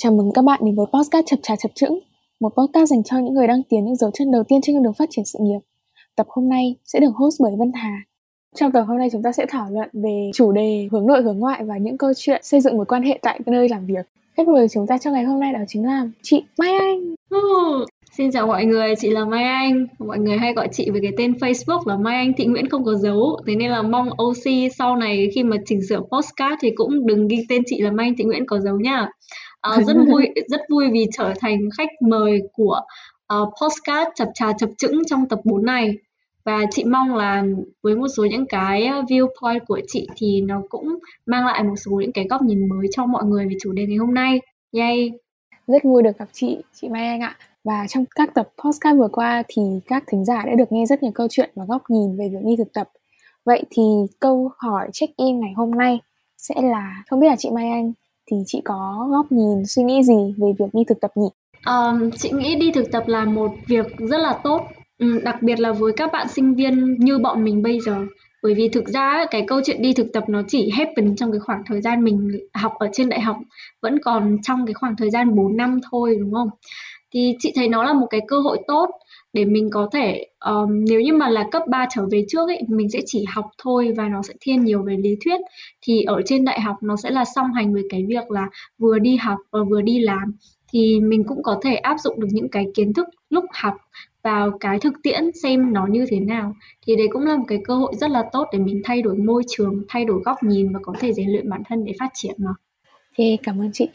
Chào mừng các bạn đến với podcast Chập Trà Chập Chững, một podcast dành cho những người đang tiến những dấu chân đầu tiên trên con đường phát triển sự nghiệp. Tập hôm nay sẽ được host bởi Vân Hà. Trong tập hôm nay chúng ta sẽ thảo luận về chủ đề hướng nội hướng ngoại và những câu chuyện xây dựng mối quan hệ tại nơi làm việc. Khách mời chúng ta trong ngày hôm nay đó chính là chị Mai Anh. Xin chào mọi người, chị là Mai Anh. Mọi người hay gọi chị với cái tên Facebook là Mai Anh Thị Nguyễn không có dấu. Thế nên là mong OC sau này khi mà chỉnh sửa postcard thì cũng đừng ghi tên chị là Mai Anh Thị Nguyễn có dấu nha. Uh, rất vui rất vui vì trở thành khách mời của uh, podcast chập trà chập chững trong tập 4 này và chị mong là với một số những cái ờ, viewpoint của chị thì nó cũng mang lại một số những cái góc nhìn mới cho mọi người về chủ đề ngày hôm nay. Yay! Rất vui được gặp chị, chị Mai Anh ạ. Và trong các tập podcast vừa qua thì các thính giả đã được nghe rất nhiều câu chuyện và góc nhìn về việc đi thực tập. Vậy thì câu hỏi check-in ngày hôm nay sẽ là không biết là chị Mai Anh thì chị có góc nhìn suy nghĩ gì về việc đi thực tập nhỉ? Um, chị nghĩ đi thực tập là một việc rất là tốt, ừ, đặc biệt là với các bạn sinh viên như bọn mình bây giờ. Bởi vì thực ra cái câu chuyện đi thực tập nó chỉ happen trong cái khoảng thời gian mình học ở trên đại học vẫn còn trong cái khoảng thời gian 4 năm thôi đúng không? Thì chị thấy nó là một cái cơ hội tốt để mình có thể um, nếu như mà là cấp 3 trở về trước ấy mình sẽ chỉ học thôi và nó sẽ thiên nhiều về lý thuyết. Thì ở trên đại học nó sẽ là song hành với cái việc là vừa đi học và vừa đi làm. Thì mình cũng có thể áp dụng được những cái kiến thức lúc học vào cái thực tiễn xem nó như thế nào. Thì đấy cũng là một cái cơ hội rất là tốt để mình thay đổi môi trường thay đổi góc nhìn và có thể rèn luyện bản thân để phát triển mà Ok, cảm ơn chị.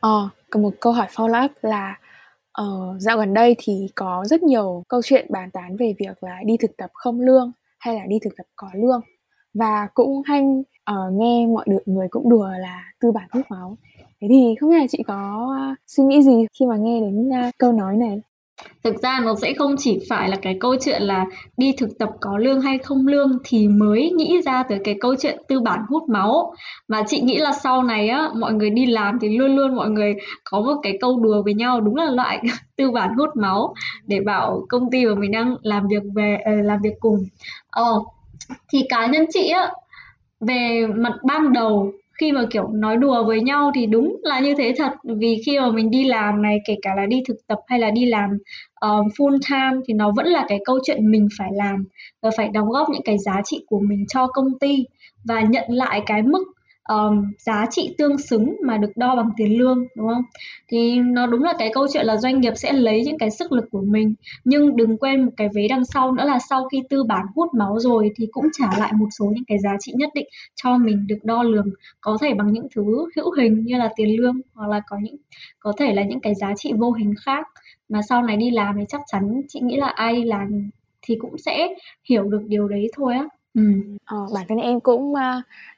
Ờ, còn một câu hỏi follow up là Ờ, dạo gần đây thì có rất nhiều câu chuyện bàn tán về việc là đi thực tập không lương hay là đi thực tập có lương. Và cũng hay uh, nghe mọi người cũng đùa là tư bản hút máu. Thế thì không biết là chị có uh, suy nghĩ gì khi mà nghe đến uh, câu nói này? Thực ra nó sẽ không chỉ phải là cái câu chuyện là đi thực tập có lương hay không lương thì mới nghĩ ra tới cái câu chuyện tư bản hút máu. Mà chị nghĩ là sau này á, mọi người đi làm thì luôn luôn mọi người có một cái câu đùa với nhau, đúng là loại tư bản hút máu để bảo công ty mà mình đang làm việc về ờ, làm việc cùng. Ờ thì cá nhân chị á, về mặt ban đầu khi mà kiểu nói đùa với nhau thì đúng là như thế thật. Vì khi mà mình đi làm này kể cả là đi thực tập hay là đi làm um, full time thì nó vẫn là cái câu chuyện mình phải làm và phải đóng góp những cái giá trị của mình cho công ty và nhận lại cái mức um, giá trị tương xứng mà được đo bằng tiền lương đúng không? Thì nó đúng là cái câu chuyện là doanh nghiệp sẽ lấy những cái sức lực của mình. Nhưng đừng quên một cái vế đằng sau nữa là sau khi tư bản hút máu rồi thì cũng trả lại một số những cái giá trị nhất định cho mình được đo lường có thể bằng những thứ hữu hình như là tiền lương hoặc là có những có thể là những cái giá trị vô hình khác. Mà sau này đi làm thì chắc chắn chị nghĩ là ai đi làm thì cũng sẽ hiểu được điều đấy thôi á. Ừ. Ờ, bản thân em cũng uh,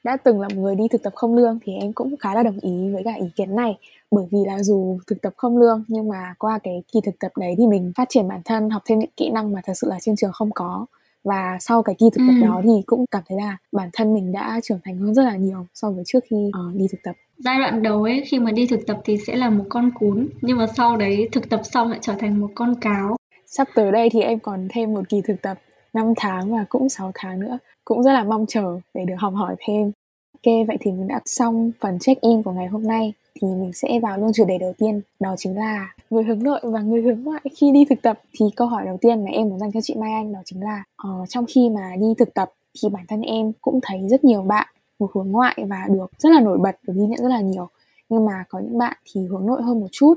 đã từng là một người đi thực tập không lương thì em cũng khá là đồng ý với cả ý kiến này. Bởi vì là dù thực tập không lương nhưng mà qua cái kỳ thực tập đấy thì mình phát triển bản thân học thêm những kỹ năng mà thật sự là trên trường không có. Và sau cái kỳ thực tập ừ. đó thì cũng cảm thấy là bản thân mình đã trưởng thành hơn rất là nhiều so với trước khi uh, đi thực tập. Giai đoạn đầu ấy khi mà đi thực tập thì sẽ là một con cún nhưng mà sau đấy thực tập xong lại trở thành một con cáo. Sắp tới đây thì em còn thêm một kỳ thực tập 5 tháng và cũng 6 tháng nữa. Cũng rất là mong chờ để được học hỏi thêm. Ok vậy thì mình đã xong phần check in của ngày hôm nay. Thì mình sẽ vào luôn chủ đề đầu tiên đó chính là người hướng nội và người hướng ngoại. Khi đi thực tập thì câu hỏi đầu tiên mà em muốn dành cho chị Mai Anh đó chính là uh, trong khi mà đi thực tập thì bản thân em cũng thấy rất nhiều bạn một hướng ngoại và được rất là nổi bật được ghi nhận rất là nhiều. Nhưng mà có những bạn thì hướng nội hơn một chút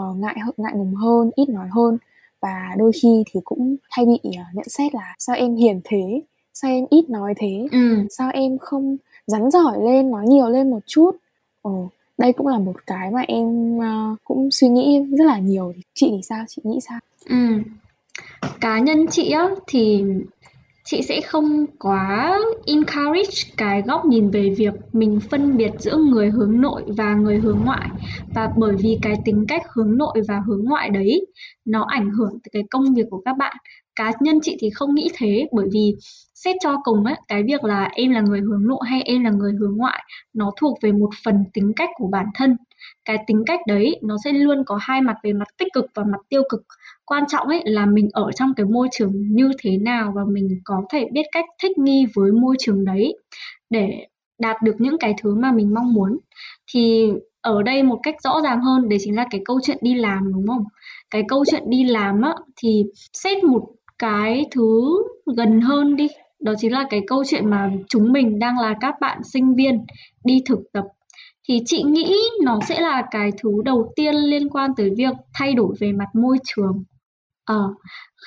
uh, ngại ngại ngùng hơn ít nói hơn và đôi khi thì cũng hay bị uh, nhận xét là sao em hiền thế sao em ít nói thế ừ. sao em không rắn giỏi lên nói nhiều lên một chút ồ đây cũng là một cái mà em uh, cũng suy nghĩ rất là nhiều chị thì sao chị nghĩ sao ừ. cá nhân chị á thì chị sẽ không quá encourage cái góc nhìn về việc mình phân biệt giữa người hướng nội và người hướng ngoại. Và bởi vì cái tính cách hướng nội và hướng ngoại đấy, nó ảnh hưởng tới cái công việc của các bạn. Cá nhân chị thì không nghĩ thế, bởi vì xét cho cùng ấy, cái việc là em là người hướng nội hay em là người hướng ngoại, nó thuộc về một phần tính cách của bản thân cái tính cách đấy, nó sẽ luôn có hai mặt về mặt tích cực và mặt tiêu cực. Quan trọng ấy là mình ở trong cái môi trường như thế nào và mình có thể biết cách thích nghi với môi trường đấy để đạt được những cái thứ mà mình mong muốn. Thì ở đây một cách rõ ràng hơn, đấy chính là cái câu chuyện đi làm, đúng không? Cái câu chuyện đi làm á, thì xét một cái thứ gần hơn đi. Đó chính là cái câu chuyện mà chúng mình đang là các bạn sinh viên đi thực tập thì chị nghĩ nó sẽ là cái thứ đầu tiên liên quan tới việc thay đổi về mặt môi trường. Ờ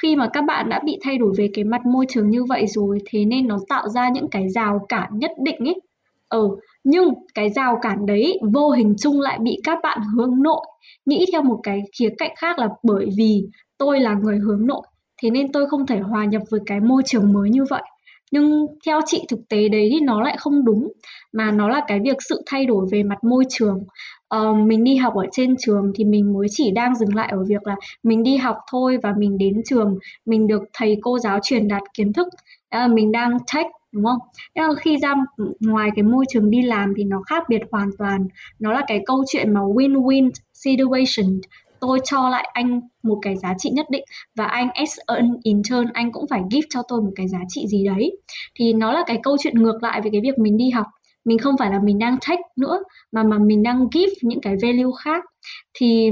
khi mà các bạn đã bị thay đổi về cái mặt môi trường như vậy rồi, thế nên nó tạo ra những cái rào cản nhất định ấy ờ nhưng cái rào cản đấy vô hình chung lại bị các bạn hướng nội. Nghĩ theo một cái khía cạnh khác là bởi vì tôi là người hướng nội, thế nên tôi không thể hòa nhập với cái môi trường mới như vậy nhưng theo chị thực tế đấy thì nó lại không đúng mà nó là cái việc sự thay đổi về mặt môi trường uh, mình đi học ở trên trường thì mình mới chỉ đang dừng lại ở việc là mình đi học thôi và mình đến trường mình được thầy cô giáo truyền đạt kiến thức uh, mình đang take đúng không? Nhưng mà khi ra ngoài cái môi trường đi làm thì nó khác biệt hoàn toàn. Nó là cái câu chuyện mà win-win situation tôi cho lại anh một cái giá trị nhất định và anh as an intern, anh cũng phải give cho tôi một cái giá trị gì đấy. Thì nó là cái câu chuyện ngược lại về cái việc mình đi học. Mình không phải là mình đang take nữa, mà mà mình đang give những cái value khác. Thì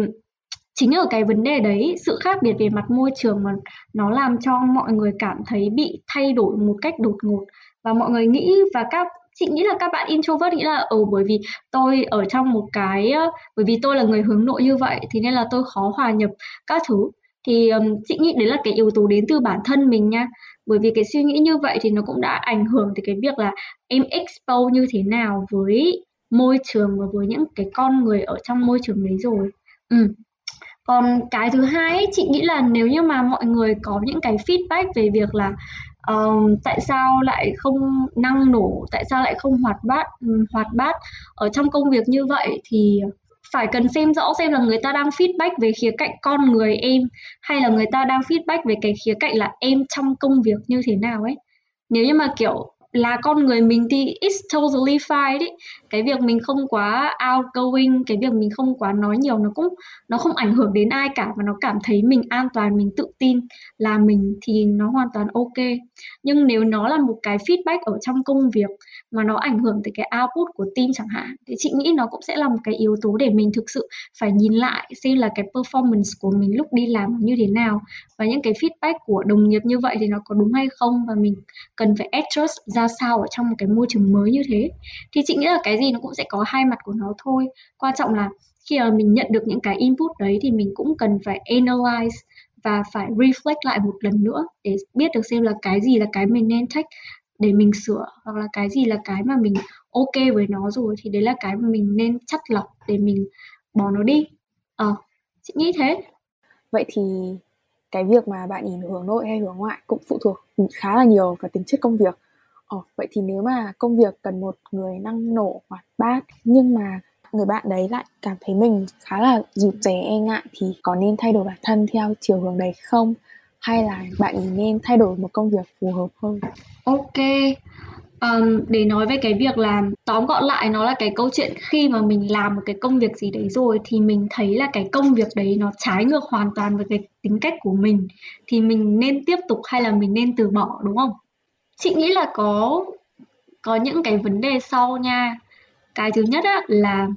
chính ở cái vấn đề đấy, sự khác biệt về mặt môi trường mà nó làm cho mọi người cảm thấy bị thay đổi một cách đột ngột. Và mọi người nghĩ và các chị nghĩ là các bạn introvert nghĩ là ừ bởi vì tôi ở trong một cái bởi vì tôi là người hướng nội như vậy thì nên là tôi khó hòa nhập các thứ. Thì um, chị nghĩ đấy là cái yếu tố đến từ bản thân mình nha. Bởi vì cái suy nghĩ như vậy thì nó cũng đã ảnh hưởng tới cái việc là em expose như thế nào với môi trường và với những cái con người ở trong môi trường đấy rồi. Ừ. còn cái thứ hai ấy, chị nghĩ là nếu như mà mọi người có những cái feedback về việc là um, tại sao lại không năng nổ tại sao lại không hoạt bát ừ, hoạt bát ở trong công việc như vậy thì phải cần xem rõ xem là người ta đang feedback về khía cạnh con người em hay là người ta đang feedback về cái khía cạnh là em trong công việc như thế nào ấy. Nếu như mà kiểu là con người mình thì it's totally fine đấy. Cái việc mình không quá outgoing, cái việc mình không quá nói nhiều nó cũng, nó không ảnh hưởng đến ai cả và nó cảm thấy mình an toàn, mình tự tin là mình thì nó hoàn toàn ok. Nhưng nếu nó là một cái feedback ở trong công việc mà nó ảnh hưởng tới cái output của team chẳng hạn. Thì chị nghĩ nó cũng sẽ là một cái yếu tố để mình thực sự phải nhìn lại xem là cái performance của mình lúc đi làm như thế nào. Và những cái feedback của đồng nghiệp như vậy thì nó có đúng hay không? Và mình cần phải adjust ra sao ở trong một cái môi trường mới như thế? Thì chị nghĩ là cái gì nó cũng sẽ có hai mặt của nó thôi. Quan trọng là khi mà mình nhận được những cái input đấy thì mình cũng cần phải analyze và phải reflect lại một lần nữa để biết được xem là cái gì là cái mình nên take để mình sửa hoặc là cái gì là cái mà mình ok với nó rồi thì đấy là cái mà mình nên chắt lọc để mình bỏ nó đi. Ờ chị nghĩ thế. Vậy thì cái việc mà bạn nhìn hướng nội hay hướng ngoại cũng phụ thuộc khá là nhiều vào tính chất công việc. Ờ vậy thì nếu mà công việc cần một người năng nổ hoạt bát nhưng mà người bạn đấy lại cảm thấy mình khá là rụt rè e ngại thì có nên thay đổi bản thân theo chiều hướng đấy không? Hay là bạn nên thay đổi một công việc phù hợp hơn? Ok, um, để nói về cái việc làm tóm gọn lại nó là cái câu chuyện khi mà mình làm một cái công việc gì đấy rồi thì mình thấy là cái công việc đấy nó trái ngược hoàn toàn với cái tính cách của mình thì mình nên tiếp tục hay là mình nên từ bỏ đúng không? chị nghĩ là có có những cái vấn đề sau nha cái thứ nhất á là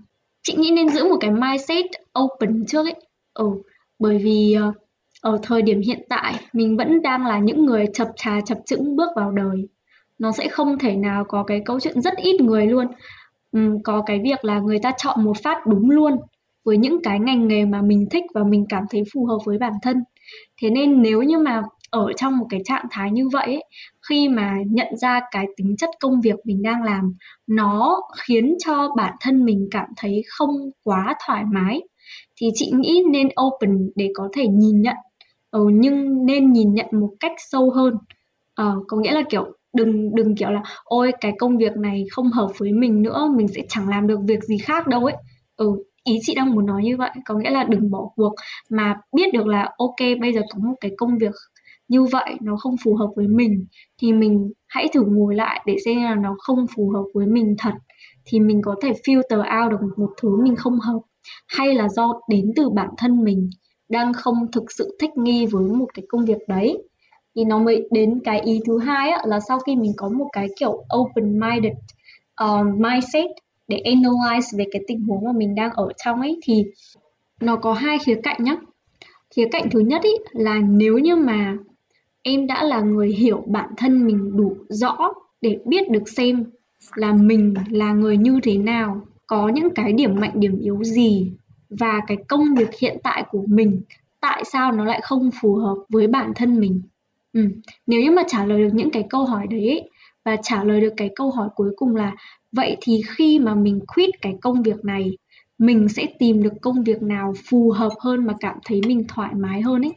chị nghĩ nên giữ một cái mindset open trước ấy ừ bởi vì uh, ở thời điểm hiện tại mình vẫn đang là những người chập trà chập chững bước vào đời. Nó sẽ không thể nào có cái câu chuyện rất ít người luôn. Uhm, có cái việc là người ta chọn một phát đúng luôn với những cái ngành nghề mà mình thích và mình cảm thấy phù hợp với bản thân. Thế nên nếu như mà ở trong một cái trạng thái như vậy ấy, khi mà nhận ra cái tính chất công việc mình đang làm nó khiến cho bản thân mình cảm thấy không quá thoải mái thì chị nghĩ nên open để có thể nhìn nhận ừ, nhưng nên nhìn nhận một cách sâu hơn. Ờ, có nghĩa là kiểu đừng đừng kiểu là ôi cái công việc này không hợp với mình nữa mình sẽ chẳng làm được việc gì khác đâu ấy. Ừ ý chị đang muốn nói như vậy có nghĩa là đừng bỏ cuộc mà biết được là ok bây giờ có một cái công việc như vậy nó không phù hợp với mình thì mình hãy thử ngồi lại để xem là nó không phù hợp với mình thật thì mình có thể filter out được một thứ mình không hợp. Hay là do đến từ bản thân mình đang không thực sự thích nghi với một cái công việc đấy. Thì nó mới đến cái ý thứ hai á, là sau khi mình có một cái kiểu open minded uh, mindset để analyze về cái tình huống mà mình đang ở trong ấy thì nó có hai khía cạnh nhá. Khía cạnh thứ nhất ý là nếu như mà em đã là người hiểu bản thân mình đủ rõ để biết được xem là mình là người như thế nào có những cái điểm mạnh điểm yếu gì và cái công việc hiện tại của mình tại sao nó lại không phù hợp với bản thân mình ừ. nếu như mà trả lời được những cái câu hỏi đấy và trả lời được cái câu hỏi cuối cùng là vậy thì khi mà mình quit cái công việc này mình sẽ tìm được công việc nào phù hợp hơn mà cảm thấy mình thoải mái hơn ấy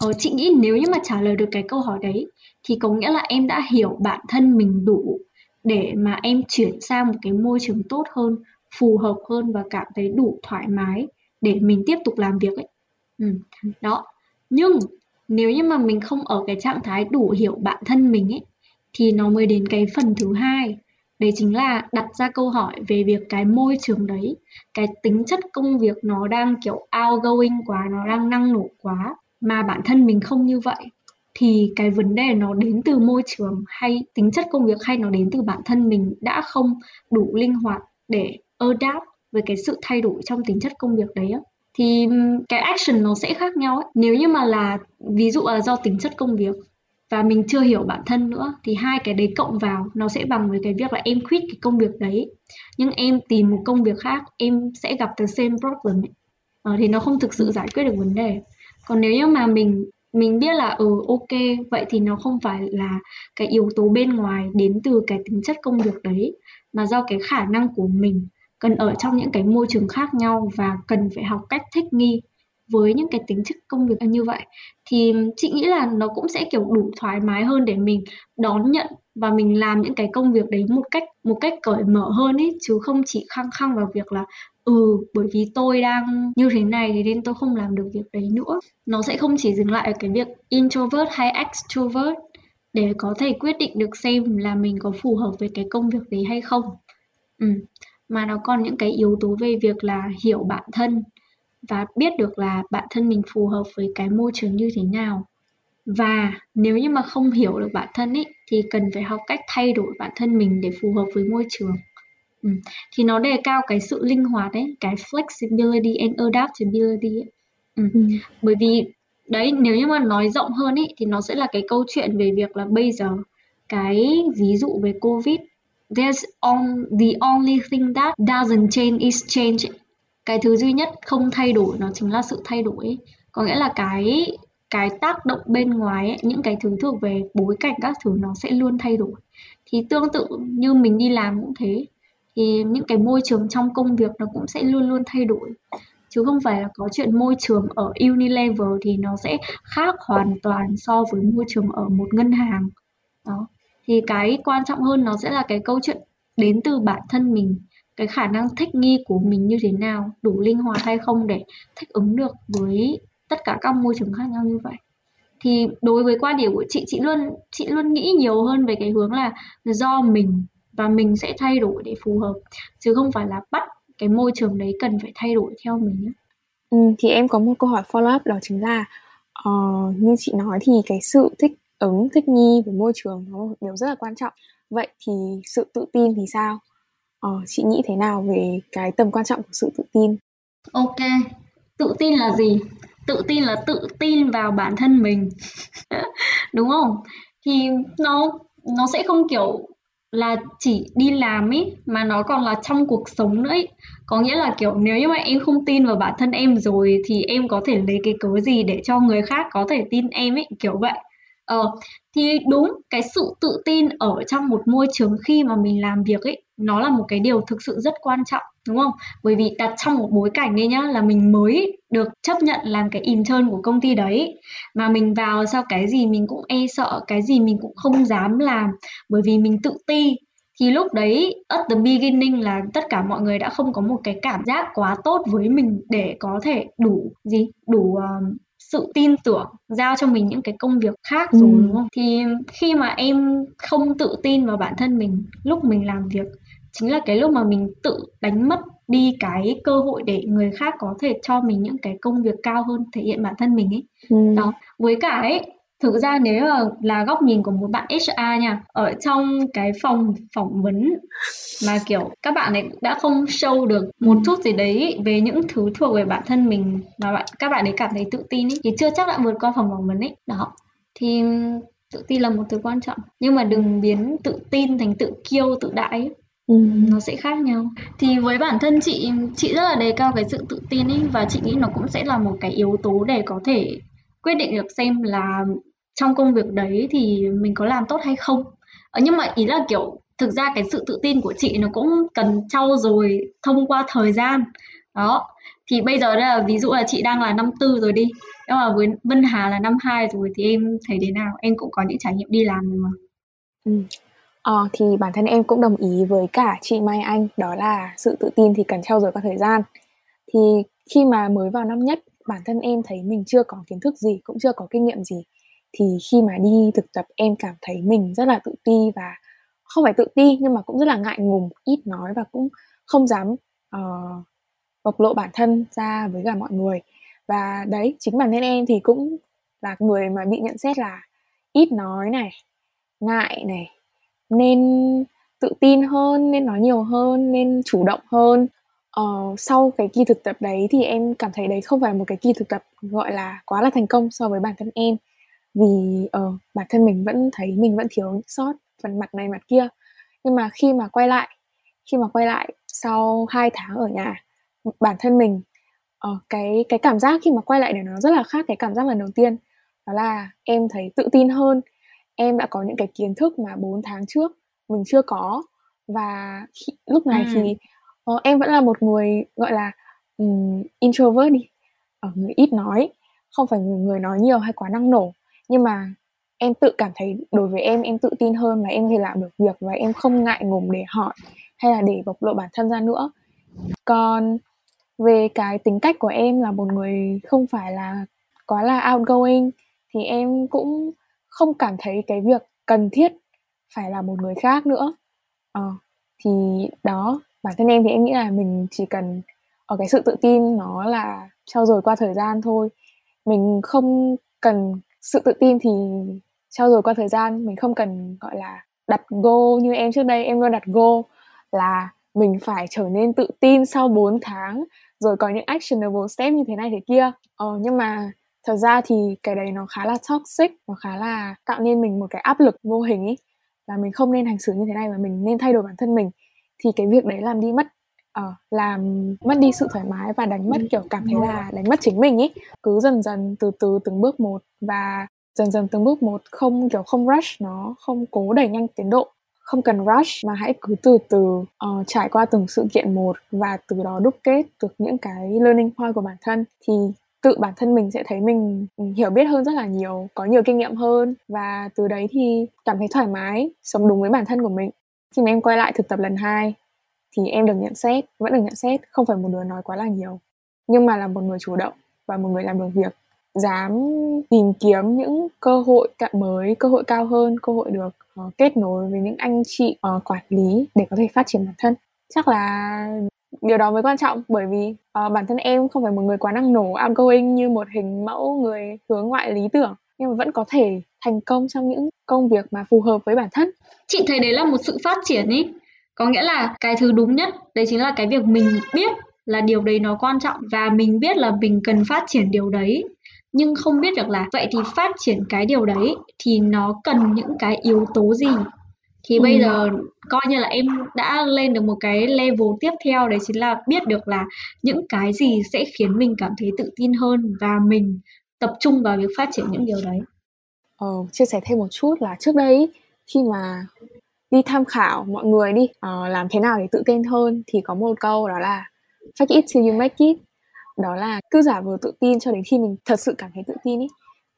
ờ, chị nghĩ nếu như mà trả lời được cái câu hỏi đấy thì có nghĩa là em đã hiểu bản thân mình đủ để mà em chuyển sang một cái môi trường tốt hơn phù hợp hơn và cảm thấy đủ thoải mái để mình tiếp tục làm việc ấy ừ. đó nhưng nếu như mà mình không ở cái trạng thái đủ hiểu bản thân mình ấy, thì nó mới đến cái phần thứ hai đấy chính là đặt ra câu hỏi về việc cái môi trường đấy, cái tính chất công việc nó đang kiểu outgoing quá, nó đang năng nổ quá mà bản thân mình không như vậy, thì cái vấn đề nó đến từ môi trường hay tính chất công việc hay nó đến từ bản thân mình đã không đủ linh hoạt để adapt với cái sự thay đổi trong tính chất công việc đấy á thì cái action nó sẽ khác nhau ấy. nếu như mà là ví dụ là do tính chất công việc và mình chưa hiểu bản thân nữa thì hai cái đấy cộng vào nó sẽ bằng với cái việc là em quit cái công việc đấy nhưng em tìm một công việc khác em sẽ gặp the same problem ấy. À, thì nó không thực sự giải quyết được vấn đề còn nếu như mà mình mình biết là ừ ok vậy thì nó không phải là cái yếu tố bên ngoài đến từ cái tính chất công việc đấy mà do cái khả năng của mình cần ở trong những cái môi trường khác nhau và cần phải học cách thích nghi với những cái tính chất công việc như vậy. Thì chị nghĩ là nó cũng sẽ kiểu đủ thoải mái hơn để mình đón nhận và mình làm những cái công việc đấy một cách một cách cởi mở hơn ấy chứ không chỉ khăng khăng vào việc là ừ bởi vì tôi đang như thế này thì nên tôi không làm được việc đấy nữa. Nó sẽ không chỉ dừng lại ở cái việc introvert hay extrovert để có thể quyết định được xem là mình có phù hợp với cái công việc đấy hay không. Ừ mà nó còn những cái yếu tố về việc là hiểu bản thân và biết được là bản thân mình phù hợp với cái môi trường như thế nào và nếu như mà không hiểu được bản thân ấy thì cần phải học cách thay đổi bản thân mình để phù hợp với môi trường ừ. thì nó đề cao cái sự linh hoạt ấy cái flexibility and adaptability ấy. Ừ. Ừ. bởi vì đấy nếu như mà nói rộng hơn ấy thì nó sẽ là cái câu chuyện về việc là bây giờ cái ví dụ về covid there's on the only thing that doesn't change is change. Cái thứ duy nhất không thay đổi nó chính là sự thay đổi. Có nghĩa là cái cái tác động bên ngoài ấy, những cái thứ thuộc về bối cảnh các thứ nó sẽ luôn thay đổi. Thì tương tự như mình đi làm cũng thế thì những cái môi trường trong công việc nó cũng sẽ luôn luôn thay đổi. Chứ không phải là có chuyện môi trường ở Unilever thì nó sẽ khác hoàn toàn so với môi trường ở một ngân hàng. Đó thì cái quan trọng hơn nó sẽ là cái câu chuyện đến từ bản thân mình cái khả năng thích nghi của mình như thế nào đủ linh hoạt hay không để thích ứng được với tất cả các môi trường khác nhau như vậy. Thì đối với quan điểm của chị chị luôn chị luôn nghĩ nhiều hơn về cái hướng là do mình và mình sẽ thay đổi để phù hợp chứ không phải là bắt cái môi trường đấy cần phải thay đổi theo mình ừ, thì em có một câu hỏi follow up đó chính là uh, như chị nói thì cái sự thích ứng thích nghi với môi trường nó một điều rất là quan trọng. Vậy thì sự tự tin thì sao? Ờ, chị nghĩ thế nào về cái tầm quan trọng của sự tự tin? Ok tự tin là gì? Tự tin là tự tin vào bản thân mình. Đúng không? Thì nó nó sẽ không kiểu là chỉ đi làm ấy mà nó còn là trong cuộc sống nữa ấy. Có nghĩa là kiểu nếu như mà em không tin vào bản thân em rồi thì em có thể lấy cái cớ gì để cho người khác có thể tin em ấy kiểu vậy. Ờ thì đúng cái sự tự tin ở trong một môi trường khi mà mình làm việc ấy nó là một cái điều thực sự rất quan trọng đúng không? Bởi vì đặt trong một bối cảnh đây nhá là mình mới được chấp nhận làm cái intern của công ty đấy mà mình vào sau cái gì mình cũng e sợ, cái gì mình cũng không dám làm bởi vì mình tự ti thì lúc đấy at the beginning là tất cả mọi người đã không có một cái cảm giác quá tốt với mình để có thể đủ gì đủ uh, sự tin tưởng giao cho mình những cái công việc khác rồi ừ. đúng không thì khi mà em không tự tin vào bản thân mình lúc mình làm việc chính là cái lúc mà mình tự đánh mất đi cái cơ hội để người khác có thể cho mình những cái công việc cao hơn thể hiện bản thân mình ấy ừ. đó với cả ấy Thực ra nếu mà là góc nhìn của một bạn HR nha, ở trong cái phòng phỏng vấn mà kiểu các bạn ấy đã không show được một chút gì đấy về những thứ thuộc về bản thân mình mà bạn các bạn ấy cảm thấy tự tin ấy thì chưa chắc đã vượt qua phòng phỏng vấn ấy. Đó. Thì tự tin là một thứ quan trọng nhưng mà đừng biến tự tin thành tự kiêu tự đại ấy. Ừ. nó sẽ khác nhau thì với bản thân chị chị rất là đề cao cái sự tự tin ấy và chị nghĩ nó cũng sẽ là một cái yếu tố để có thể quyết định được xem là trong công việc đấy thì mình có làm tốt hay không. Ờ, nhưng mà ý là kiểu thực ra cái sự tự tin của chị nó cũng cần trau dồi thông qua thời gian. Đó thì bây giờ là ví dụ là chị đang là năm tư rồi đi nhưng mà với Vân Hà là năm hai rồi thì em thấy thế nào? Em cũng có những trải nghiệm đi làm rồi mà. Ừ. Ờ, thì bản thân em cũng đồng ý với cả chị Mai Anh đó là sự tự tin thì cần trau dồi qua thời gian. Thì khi mà mới vào năm nhất bản thân em thấy mình chưa có kiến thức gì cũng chưa có kinh nghiệm gì thì khi mà đi thực tập em cảm thấy mình rất là tự ti và không phải tự ti nhưng mà cũng rất là ngại ngùng ít nói và cũng không dám uh, bộc lộ bản thân ra với cả mọi người. Và đấy chính bản thân em thì cũng là người mà bị nhận xét là ít nói này ngại này nên tự tin hơn nên nói nhiều hơn nên chủ động hơn uh, sau cái kỳ thực tập đấy thì em cảm thấy đấy không phải một cái kỳ thực tập gọi là quá là thành công so với bản thân em. Vì uh, bản thân mình vẫn thấy mình vẫn thiếu sót phần mặt này mặt kia. Nhưng mà khi mà quay lại khi mà quay lại sau 2 tháng ở nhà bản thân mình uh, cái cái cảm giác khi mà quay lại để nó rất là khác cái cảm giác lần đầu tiên. Đó là em thấy tự tin hơn. Em đã có những cái kiến thức mà 4 tháng trước mình chưa có. Và khi, lúc này ừ. thì uh, em vẫn là một người gọi là um, introvert đi. Ở người ít nói không phải người, người nói nhiều hay quá năng nổ. Nhưng mà em tự cảm thấy đối với em em tự tin hơn và em có thể làm được việc và em không ngại ngùng để hỏi hay là để bộc lộ bản thân ra nữa. Còn về cái tính cách của em là một người không phải là quá là outgoing thì em cũng không cảm thấy cái việc cần thiết phải là một người khác nữa. Ờ, thì đó bản thân em thì em nghĩ là mình chỉ cần ở cái sự tự tin nó là trao dồi qua thời gian thôi. Mình không cần sự tự tin thì trao dồi qua thời gian mình không cần gọi là đặt goal như em trước đây. Em luôn đặt goal là mình phải trở nên tự tin sau 4 tháng rồi có những actionable step như thế này thế kia. Ờ, nhưng mà thật ra thì cái đấy nó khá là toxic nó khá là tạo nên mình một cái áp lực vô hình ý là mình không nên hành xử như thế này và mình nên thay đổi bản thân mình thì cái việc đấy làm đi mất uh, làm mất đi sự thoải mái và đánh mất kiểu cảm thấy là đánh mất chính mình ý cứ dần dần từ từ từng bước một và dần dần từng bước một không kiểu không rush nó không cố đẩy nhanh tiến độ không cần rush mà hãy cứ từ từ uh, trải qua từng sự kiện một và từ đó đúc kết được những cái learning point của bản thân. Thì tự bản thân mình sẽ thấy mình hiểu biết hơn rất là nhiều có nhiều kinh nghiệm hơn và từ đấy thì cảm thấy thoải mái sống đúng với bản thân của mình khi mà em quay lại thực tập lần hai thì em được nhận xét vẫn được nhận xét không phải một đứa nói quá là nhiều. Nhưng mà là một người chủ động và một người làm được việc dám tìm kiếm những cơ hội cạn mới cơ hội cao hơn cơ hội được uh, kết nối với những anh chị uh, quản lý để có thể phát triển bản thân. Chắc là điều đó mới quan trọng bởi vì uh, bản thân em không phải một người quá năng nổ outgoing như một hình mẫu người hướng ngoại lý tưởng nhưng mà vẫn có thể thành công trong những công việc mà phù hợp với bản thân chị thấy đấy là một sự phát triển ý có nghĩa là cái thứ đúng nhất đấy chính là cái việc mình biết là điều đấy nó quan trọng và mình biết là mình cần phát triển điều đấy nhưng không biết được là vậy thì phát triển cái điều đấy thì nó cần những cái yếu tố gì thì ừ. bây giờ coi như là em đã lên được một cái level tiếp theo đấy chính là biết được là những cái gì sẽ khiến mình cảm thấy tự tin hơn và mình tập trung vào việc phát triển những điều đấy. Ờ, chia sẻ thêm một chút là trước đây khi mà đi tham khảo mọi người đi uh, làm thế nào để tự tin hơn thì có một câu đó là fake it till you make it đó là cứ giả vờ tự tin cho đến khi mình thật sự cảm thấy tự tin ý.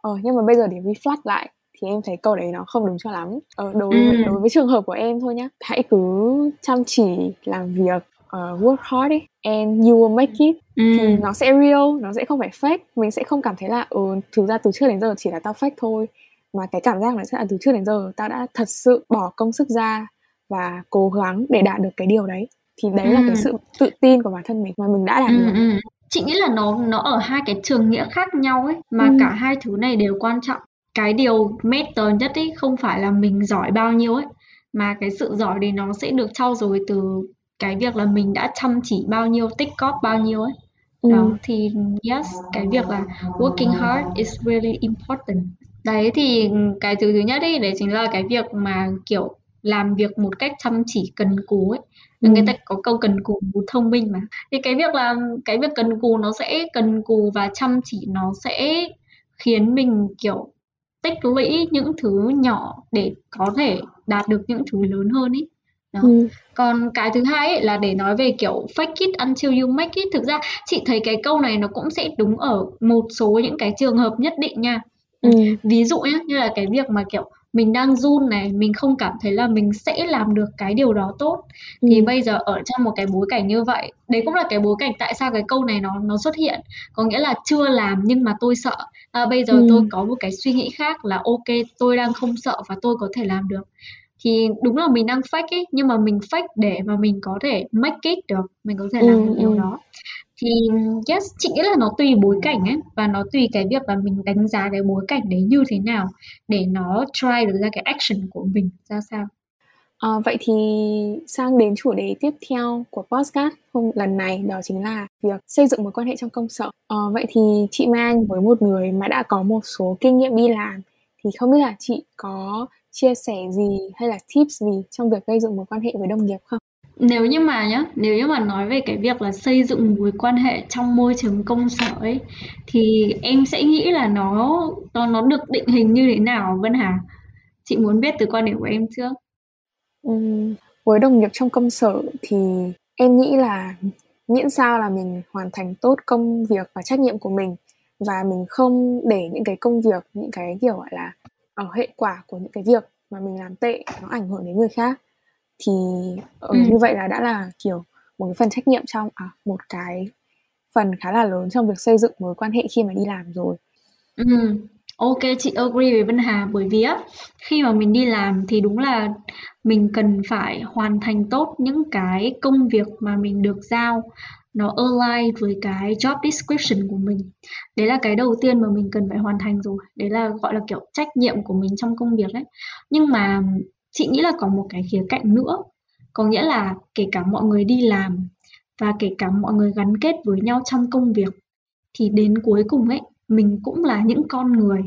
Ờ, nhưng mà bây giờ để reflect lại thì em thấy câu đấy nó không đúng cho lắm. Ờ, đối ừ. đối với trường hợp của em thôi nhá hãy cứ chăm chỉ làm việc uh, work hard ấy and you will make it. Ừ. thì nó sẽ real nó sẽ không phải fake. Mình sẽ không cảm thấy là ừ thực ra từ trước đến giờ chỉ là tao fake thôi mà cái cảm giác là sẽ là từ trước đến giờ tao đã thật sự bỏ công sức ra và cố gắng để đạt được cái điều đấy thì đấy ừ. là cái sự tự tin của bản thân mình mà mình đã đạt ừ, được ừ. chị nghĩ là nó nó ở hai cái trường nghĩa khác nhau ấy mà ừ. cả hai thứ này đều quan trọng cái điều matter nhất ấy không phải là mình giỏi bao nhiêu ấy mà cái sự giỏi đấy nó sẽ được trau dồi từ cái việc là mình đã chăm chỉ bao nhiêu tích cóp bao nhiêu ấy ừ. đó thì yes cái việc là working hard is really important đấy thì cái thứ thứ nhất ấy đấy chính là cái việc mà kiểu làm việc một cách chăm chỉ cần cù ấy ừ. người ta có câu cần cù thông minh mà thì cái việc là cái việc cần cù nó sẽ cần cù và chăm chỉ nó sẽ khiến mình kiểu tích lũy những thứ nhỏ để có thể đạt được những thứ lớn hơn ý đó. Ừ. Còn cái thứ hai ấy là để nói về kiểu fake it until you make it. Thực ra chị thấy cái câu này nó cũng sẽ đúng ở một số những cái trường hợp nhất định nha. Ừ. Ví dụ nhé, như là cái việc mà kiểu mình đang run này, mình không cảm thấy là mình sẽ làm được cái điều đó tốt. Ừ. Thì bây giờ ở trong một cái bối cảnh như vậy, đấy cũng là cái bối cảnh tại sao cái câu này nó nó xuất hiện. Có nghĩa là chưa làm nhưng mà tôi sợ. À, bây giờ ừ. tôi có một cái suy nghĩ khác là ok, tôi đang không sợ và tôi có thể làm được thì đúng là mình đang fake ấy nhưng mà mình fake để mà mình có thể make it được mình có thể làm được điều ừ. đó thì yes chị nghĩ là nó tùy bối cảnh ấy và nó tùy cái việc là mình đánh giá cái bối cảnh đấy như thế nào để nó try được ra cái action của mình ra sao À, vậy thì sang đến chủ đề tiếp theo của podcast hôm lần này đó chính là việc xây dựng mối quan hệ trong công sở. À, vậy thì chị Mang với một người mà đã có một số kinh nghiệm đi làm thì không biết là chị có chia sẻ gì hay là tips gì trong việc gây dựng mối quan hệ với đồng nghiệp không? Nếu như mà nhá, nếu như mà nói về cái việc là xây dựng mối quan hệ trong môi trường công sở ấy thì em sẽ nghĩ là nó nó nó được định hình như thế nào Vân Hà? Chị muốn biết từ quan điểm của em trước. ừ, với đồng nghiệp trong công sở thì em nghĩ là miễn sao là mình hoàn thành tốt công việc và trách nhiệm của mình và mình không để những cái công việc những cái kiểu gọi là ở hệ quả của những cái việc mà mình làm tệ nó ảnh hưởng đến người khác thì ở ừ. như vậy là đã là kiểu một cái phần trách nhiệm trong à, một cái phần khá là lớn trong việc xây dựng mối quan hệ khi mà đi làm rồi. Ừ. Ok chị agree với Vân Hà bởi vì á khi mà mình đi làm thì đúng là mình cần phải hoàn thành tốt những cái công việc mà mình được giao nó align với cái job description của mình đấy là cái đầu tiên mà mình cần phải hoàn thành rồi đấy là gọi là kiểu trách nhiệm của mình trong công việc đấy nhưng mà chị nghĩ là có một cái khía cạnh nữa. Có nghĩa là kể cả mọi người đi làm và kể cả mọi người gắn kết với nhau trong công việc thì đến cuối cùng ấy mình cũng là những con người.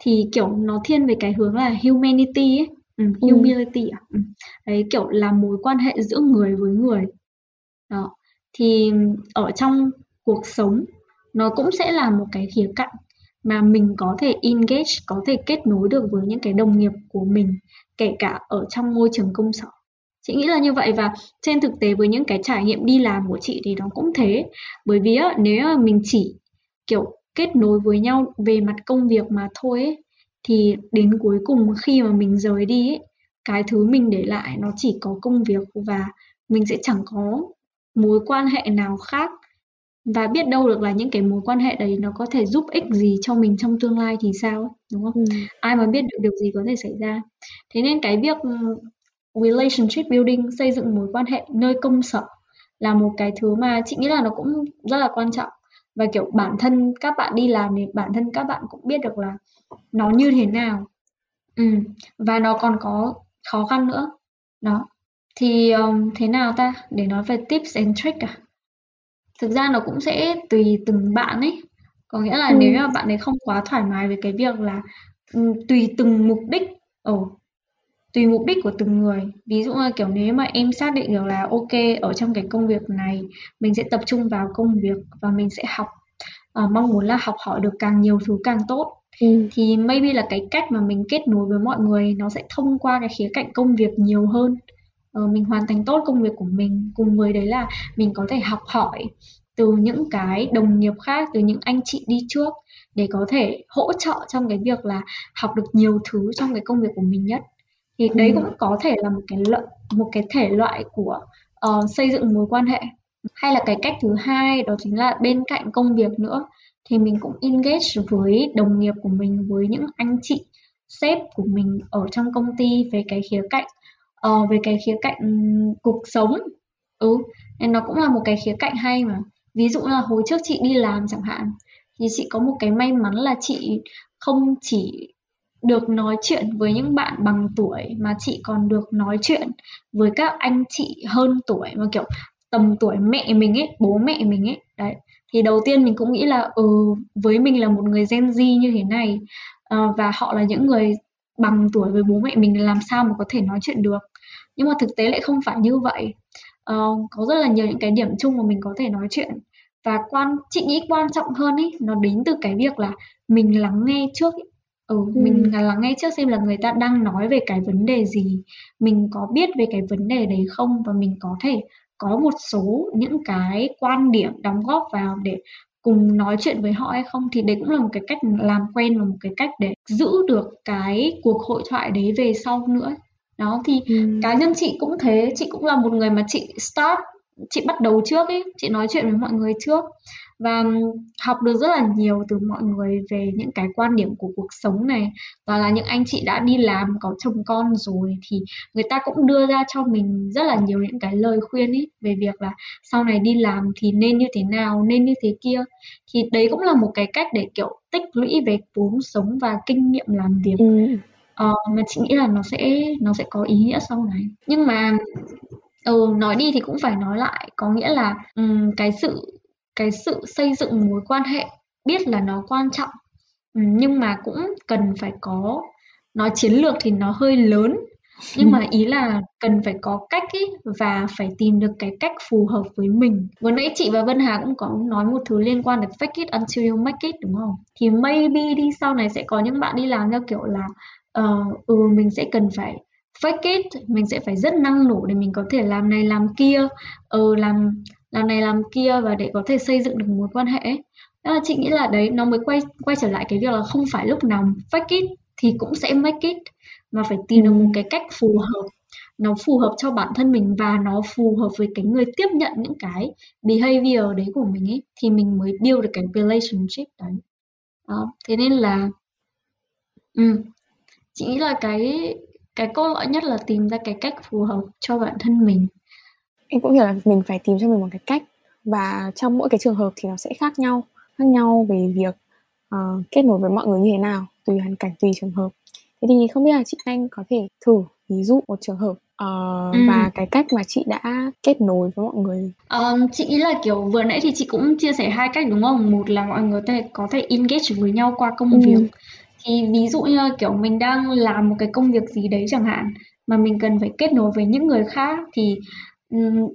Thì kiểu nó thiên về cái hướng là humanity ấy. Ừ, ừ. humility à? Ừ. đấy kiểu là mối quan hệ giữa người với người. Đó. Thì ở trong cuộc sống nó cũng sẽ là một cái khía cạnh mà mình có thể engage, có thể kết nối được với những cái đồng nghiệp của mình kể cả ở trong môi trường công sở. Chị nghĩ là như vậy và trên thực tế với những cái trải nghiệm đi làm của chị thì nó cũng thế. Bởi vì á, nếu mà mình chỉ kiểu kết nối với nhau về mặt công việc mà thôi ấy, thì đến cuối cùng khi mà mình rời đi ấy, cái thứ mình để lại nó chỉ có công việc và mình sẽ chẳng có mối quan hệ nào khác và biết đâu được là những cái mối quan hệ đấy nó có thể giúp ích gì cho mình trong tương lai thì sao đúng không? Ừ. Ai mà biết được điều gì có thể xảy ra. Thế nên cái việc relationship building xây dựng mối quan hệ nơi công sở là một cái thứ mà chị nghĩ là nó cũng rất là quan trọng và kiểu bản thân các bạn đi làm thì bản thân các bạn cũng biết được là nó như thế nào ừ. và nó còn có khó khăn nữa đó thì, ờm, thế nào ta? Để nói về tips and trick à? Thực ra nó cũng sẽ tùy từng bạn ấy. Có nghĩa là nếu như bạn ấy không quá thoải mái về cái việc là, ừm, tùy từng mục đích ờ, tùy mục đích của từng người. Ví dụ như, kiểu, nếu mà em xác định được là ok ở trong cái công việc này mình sẽ tập trung vào công việc và mình sẽ học, ờ, mong muốn là học hỏi được càng nhiều thứ càng tốt. Ừm. Thì maybe là cái cách mà mình kết nối với mọi người nó sẽ thông qua cái khía cạnh công việc nhiều hơn uh, mình hoàn thành tốt công việc của mình cùng với đấy là mình có thể học hỏi từ những cái đồng nghiệp khác từ những anh chị đi trước để có thể hỗ trợ trong cái việc là học được nhiều thứ trong cái công việc của mình nhất. Thì đấy cũng có thể là một cái lợi một cái thể loại của uh, xây dựng mối quan hệ. Hay là cái cách thứ hai đó chính là bên cạnh công việc nữa thì mình cũng engage với đồng nghiệp của mình với những anh chị sếp của mình ở trong công ty về cái khía cạnh uh, về cái khía cạnh cuộc sống. Ừ nên nó cũng là một cái khía cạnh hay mà. Ví dụ là hồi trước chị đi làm chẳng hạn thì chị có một cái may mắn là chị không chỉ được nói chuyện với những bạn bằng tuổi mà chị còn được nói chuyện với các anh chị hơn tuổi mà kiểu tầm tuổi mẹ mình ấy bố mẹ mình ấy. Đấy thì đầu tiên mình cũng nghĩ là ừ với mình là một người Gen Z như thế này uh, và họ là những người bằng tuổi với bố mẹ mình làm sao mà có thể nói chuyện được? Nhưng mà thực tế lại không phải như vậy. Uh, có rất là nhiều những cái điểm chung mà mình có thể nói chuyện. Và quan chị nghĩ quan trọng hơn ấy nó đến từ cái việc là mình lắng nghe trước ấy. Ừ, ừ. mình lắng nghe trước xem là người ta đang nói về cái vấn đề gì mình có biết về cái vấn đề đấy không? Và mình có thể có một số những cái quan điểm đóng góp vào để cùng nói chuyện với họ hay không? Thì đấy cũng là một cái cách làm quen và một cái cách để giữ được cái cuộc hội thoại đấy về sau nữa đó thì ừ. cá nhân chị cũng thế chị cũng là một người mà chị start chị bắt đầu trước ấy chị nói chuyện với mọi người trước và học được rất là nhiều từ mọi người về những cái quan điểm của cuộc sống này và là những anh chị đã đi làm có chồng con rồi thì người ta cũng đưa ra cho mình rất là nhiều những cái lời khuyên ấy về việc là sau này đi làm thì nên như thế nào nên như thế kia thì đấy cũng là một cái cách để kiểu tích lũy về vốn sống và kinh nghiệm làm việc ừ ờ, mà chị nghĩ là nó sẽ nó sẽ có ý nghĩa sau này. Nhưng mà ừ nói đi thì cũng phải nói lại. Có nghĩa là um, cái sự cái sự xây dựng mối quan hệ biết là nó quan trọng um, nhưng mà cũng cần phải có nói chiến lược thì nó hơi lớn. Nhưng mà ý là cần phải có cách ý và phải tìm được cái cách phù hợp với mình. Vừa nãy chị và Vân Hà cũng có nói một thứ liên quan đến fake it until you make it đúng không? Thì maybe đi sau này sẽ có những bạn đi làm theo kiểu là uh, ừ mình sẽ cần phải fake it mình sẽ phải rất năng nổ để mình có thể làm này làm kia ừ làm làm này làm kia và để có thể xây dựng được mối quan hệ Đó là chị nghĩ là đấy nó mới quay quay trở lại cái việc là không phải lúc nào fake it thì cũng sẽ make it mà phải tìm được một cái cách phù hợp nó phù hợp cho bản thân mình và nó phù hợp với cái người tiếp nhận những cái behavior đấy của mình ấy thì mình mới build được cái relationship đấy. Đó thế nên là ừ, chị nghĩ là cái cái cốt lõi nhất là tìm ra cái cách phù hợp cho bản thân mình em cũng hiểu là mình phải tìm cho mình một cái cách và trong mỗi cái trường hợp thì nó sẽ khác nhau khác nhau về việc uh, kết nối với mọi người như thế nào tùy hoàn cảnh tùy trường hợp thế thì không biết là chị anh có thể thử ví dụ một trường hợp uh, ừ. và cái cách mà chị đã kết nối với mọi người um, chị nghĩ là kiểu vừa nãy thì chị cũng chia sẻ hai cách đúng không một là mọi người có thể có thể engage với nhau qua công ừ. việc thì ví dụ như kiểu mình đang làm một cái công việc gì đấy chẳng hạn mà mình cần phải kết nối với những người khác thì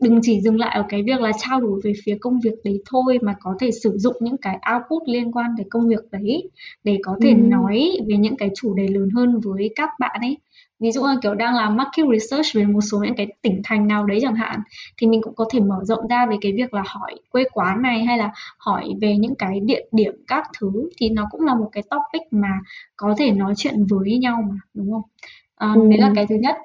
đừng chỉ dừng lại ở cái việc là trao đổi về phía công việc đấy thôi mà có thể sử dụng những cái output liên quan đến công việc đấy để có thể ừ. nói về những cái chủ đề lớn hơn với các bạn ấy ví dụ là kiểu đang làm market research về một số những cái tỉnh thành nào đấy chẳng hạn thì mình cũng có thể mở rộng ra về cái việc là hỏi quê quán này hay là hỏi về những cái địa điểm các thứ. Thì nó cũng là một cái topic mà có thể nói chuyện với nhau mà đúng không? À, ừ. đấy là cái thứ nhất.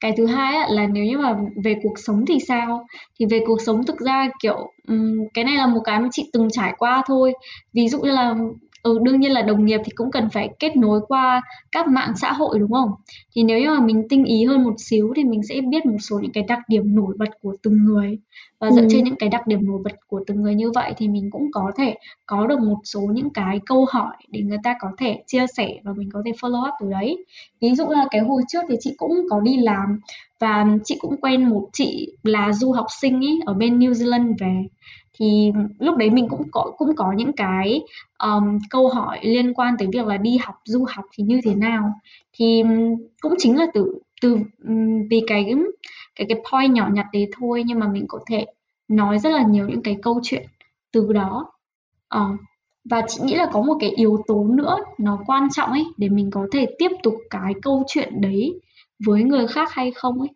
Cái thứ hai á, là nếu như mà về cuộc sống thì sao? Thì về cuộc sống thực ra kiểu um, cái này là một cái mà chị từng trải qua thôi. Ví dụ như là ừ, đương nhiên là đồng nghiệp thì cũng cần phải kết nối qua các mạng xã hội đúng không? Thì nếu như mà mình tinh ý hơn một xíu thì mình sẽ biết một số những cái đặc điểm nổi bật của từng người. Và dựa ừ. trên những cái đặc điểm nổi bật của từng người như vậy thì mình cũng có thể có được một số những cái câu hỏi để người ta có thể chia sẻ và mình có thể follow up từ đấy. Ví dụ là cái hồi trước thì chị cũng có đi làm và chị cũng quen một chị là du học sinh ấy ở bên New Zealand về. Thì lúc đấy mình cũng có cũng có những cái um, câu hỏi liên quan tới việc là đi học du học thì như thế nào? Thì cũng chính là từ từ vì cái cái cái point nhỏ nhặt đấy thôi nhưng mà mình có thể nói rất là nhiều những cái câu chuyện từ đó. Uh, và chị nghĩ là có một cái yếu tố nữa nó quan trọng ấy để mình có thể tiếp tục cái câu chuyện đấy với người khác hay không ấy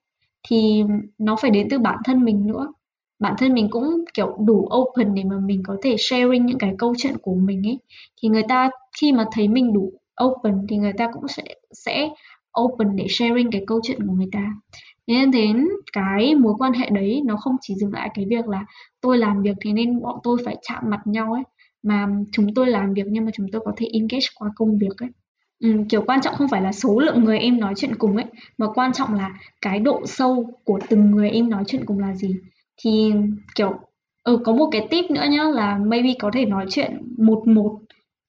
thì nó phải đến từ bản thân mình nữa bản thân mình cũng kiểu đủ open để mà mình có thể sharing những cái câu chuyện của mình ấy. Thì người ta khi mà thấy mình đủ open thì người ta cũng sẽ sẽ open để sharing cái câu chuyện của người ta. Nên đến cái mối quan hệ đấy nó không chỉ dừng lại cái việc là tôi làm việc thì nên bọn tôi phải chạm mặt nhau ấy mà chúng tôi làm việc nhưng mà chúng tôi có thể engage qua công việc ấy. Ừ, kiểu quan trọng không phải là số lượng người em nói chuyện cùng ấy mà quan trọng là cái độ sâu của từng người em nói chuyện cùng là gì thì kiểu ừ có một cái tip nữa nhá là maybe có thể nói chuyện một một.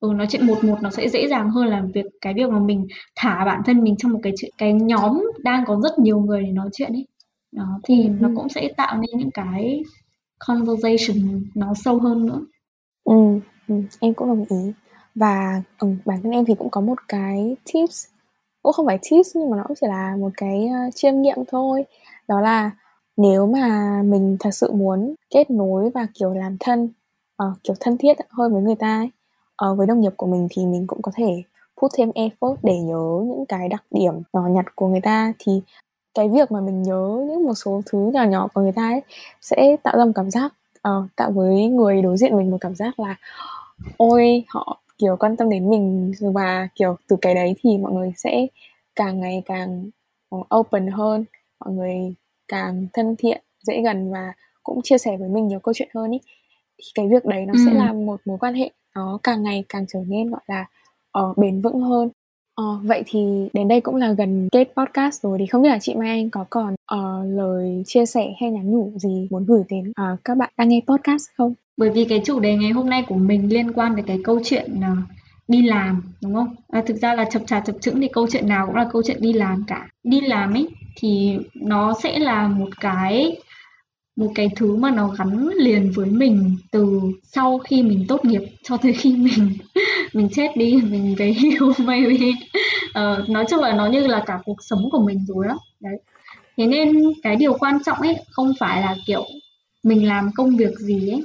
Ừ, nói chuyện một một nó sẽ dễ dàng hơn là việc cái việc mà mình thả bản thân mình trong một cái chuyện cái nhóm đang có rất nhiều người để nói chuyện ấy. Đó thì ừ. nó cũng sẽ tạo nên những cái conversation nó sâu hơn nữa. Ừ, ừ em cũng đồng ý. Và ừ, bản thân em thì cũng có một cái tips. Cũng không phải tips nhưng mà nó cũng chỉ là một cái uh, chiêm nghiệm thôi. Đó là nếu mà mình thật sự muốn kết nối và kiểu làm thân uh, kiểu thân thiết hơn với người ta ấy, uh, với đồng nghiệp của mình thì mình cũng có thể put thêm effort để nhớ những cái đặc điểm nhỏ nhặt của người ta. Thì cái việc mà mình nhớ những một số thứ nhỏ nhỏ của người ta ấy sẽ tạo ra một cảm giác uh, tạo với người đối diện mình một cảm giác là ôi họ kiểu quan tâm đến mình. Và kiểu từ cái đấy thì mọi người sẽ càng ngày càng open hơn mọi người càng thân thiện dễ gần và cũng chia sẻ với mình nhiều câu chuyện hơn ý thì cái việc đấy nó ừ. sẽ là một mối quan hệ nó càng ngày càng trở nên gọi là uh, bền vững hơn uh, vậy thì đến đây cũng là gần kết podcast rồi thì không biết là chị Mai Anh có còn uh, lời chia sẻ hay nhắn nhủ gì muốn gửi đến uh, các bạn đang nghe podcast không? Bởi vì cái chủ đề ngày hôm nay của mình liên quan đến cái câu chuyện uh, đi làm đúng không? À, thực ra là chập trà chập chững thì câu chuyện nào cũng là câu chuyện đi làm cả. Đi làm ấy thì nó sẽ là một cái một cái thứ mà nó gắn liền với mình từ sau khi mình tốt nghiệp cho tới khi mình mình chết đi mình về hưu maybe uh, ờ, nói chung là nó như là cả cuộc sống của mình rồi đó đấy thế nên cái điều quan trọng ấy không phải là kiểu mình làm công việc gì ấy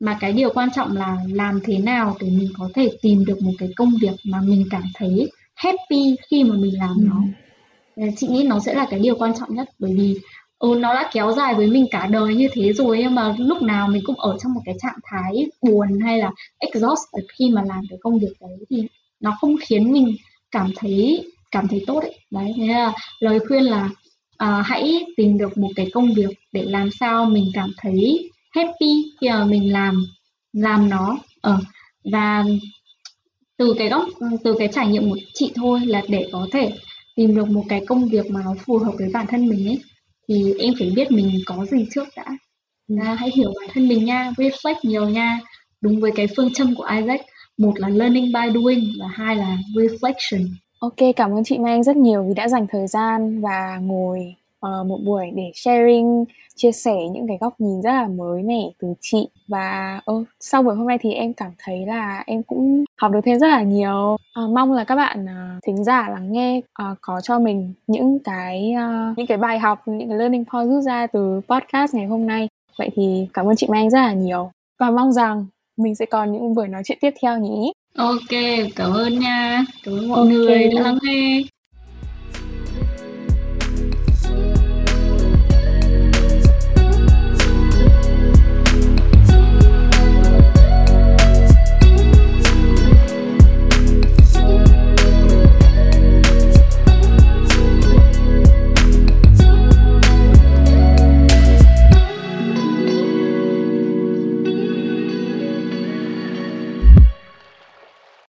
mà cái điều quan trọng là làm thế nào để mình có thể tìm được một cái công việc mà mình cảm thấy happy khi mà mình làm nó ừ. chị nghĩ nó sẽ là cái điều quan trọng nhất bởi vì ừ, nó đã kéo dài với mình cả đời như thế rồi nhưng mà lúc nào mình cũng ở trong một cái trạng thái buồn hay là exhausted khi mà làm cái công việc đấy thì nó không khiến mình cảm thấy cảm thấy tốt đấy đấy thế là lời khuyên là à, hãy tìm được một cái công việc để làm sao mình cảm thấy happy khi mà mình làm làm nó. Ở ờ, và từ cái góc từ cái trải nghiệm của chị thôi là để có thể tìm được một cái công việc mà nó phù hợp với bản thân mình ấy thì em phải biết mình có gì trước đã. À, hãy hiểu bản thân mình nha reflect nhiều nha. Đúng với cái phương châm của Isaac một là learning by doing và hai là reflection. Ok, cảm ơn chị Mai Anh rất nhiều vì đã dành thời gian và ngồi uh, một buổi để sharing, chia sẻ những cái góc nhìn rất là mới mẻ từ chị và uh, sau buổi hôm nay thì em cảm thấy là em cũng học được thêm rất là nhiều. Uh, mong là các bạn uh, thính giả lắng nghe uh, có cho mình những cái uh, những cái bài học, những cái learning point rút ra từ podcast ngày hôm nay. Vậy thì cảm ơn chị Mai Anh rất là nhiều và mong rằng mình sẽ còn những buổi nói chuyện tiếp theo nhỉ. Ok, cảm ơn nha. Cảm ơn mọi okay. người đã lắng nghe.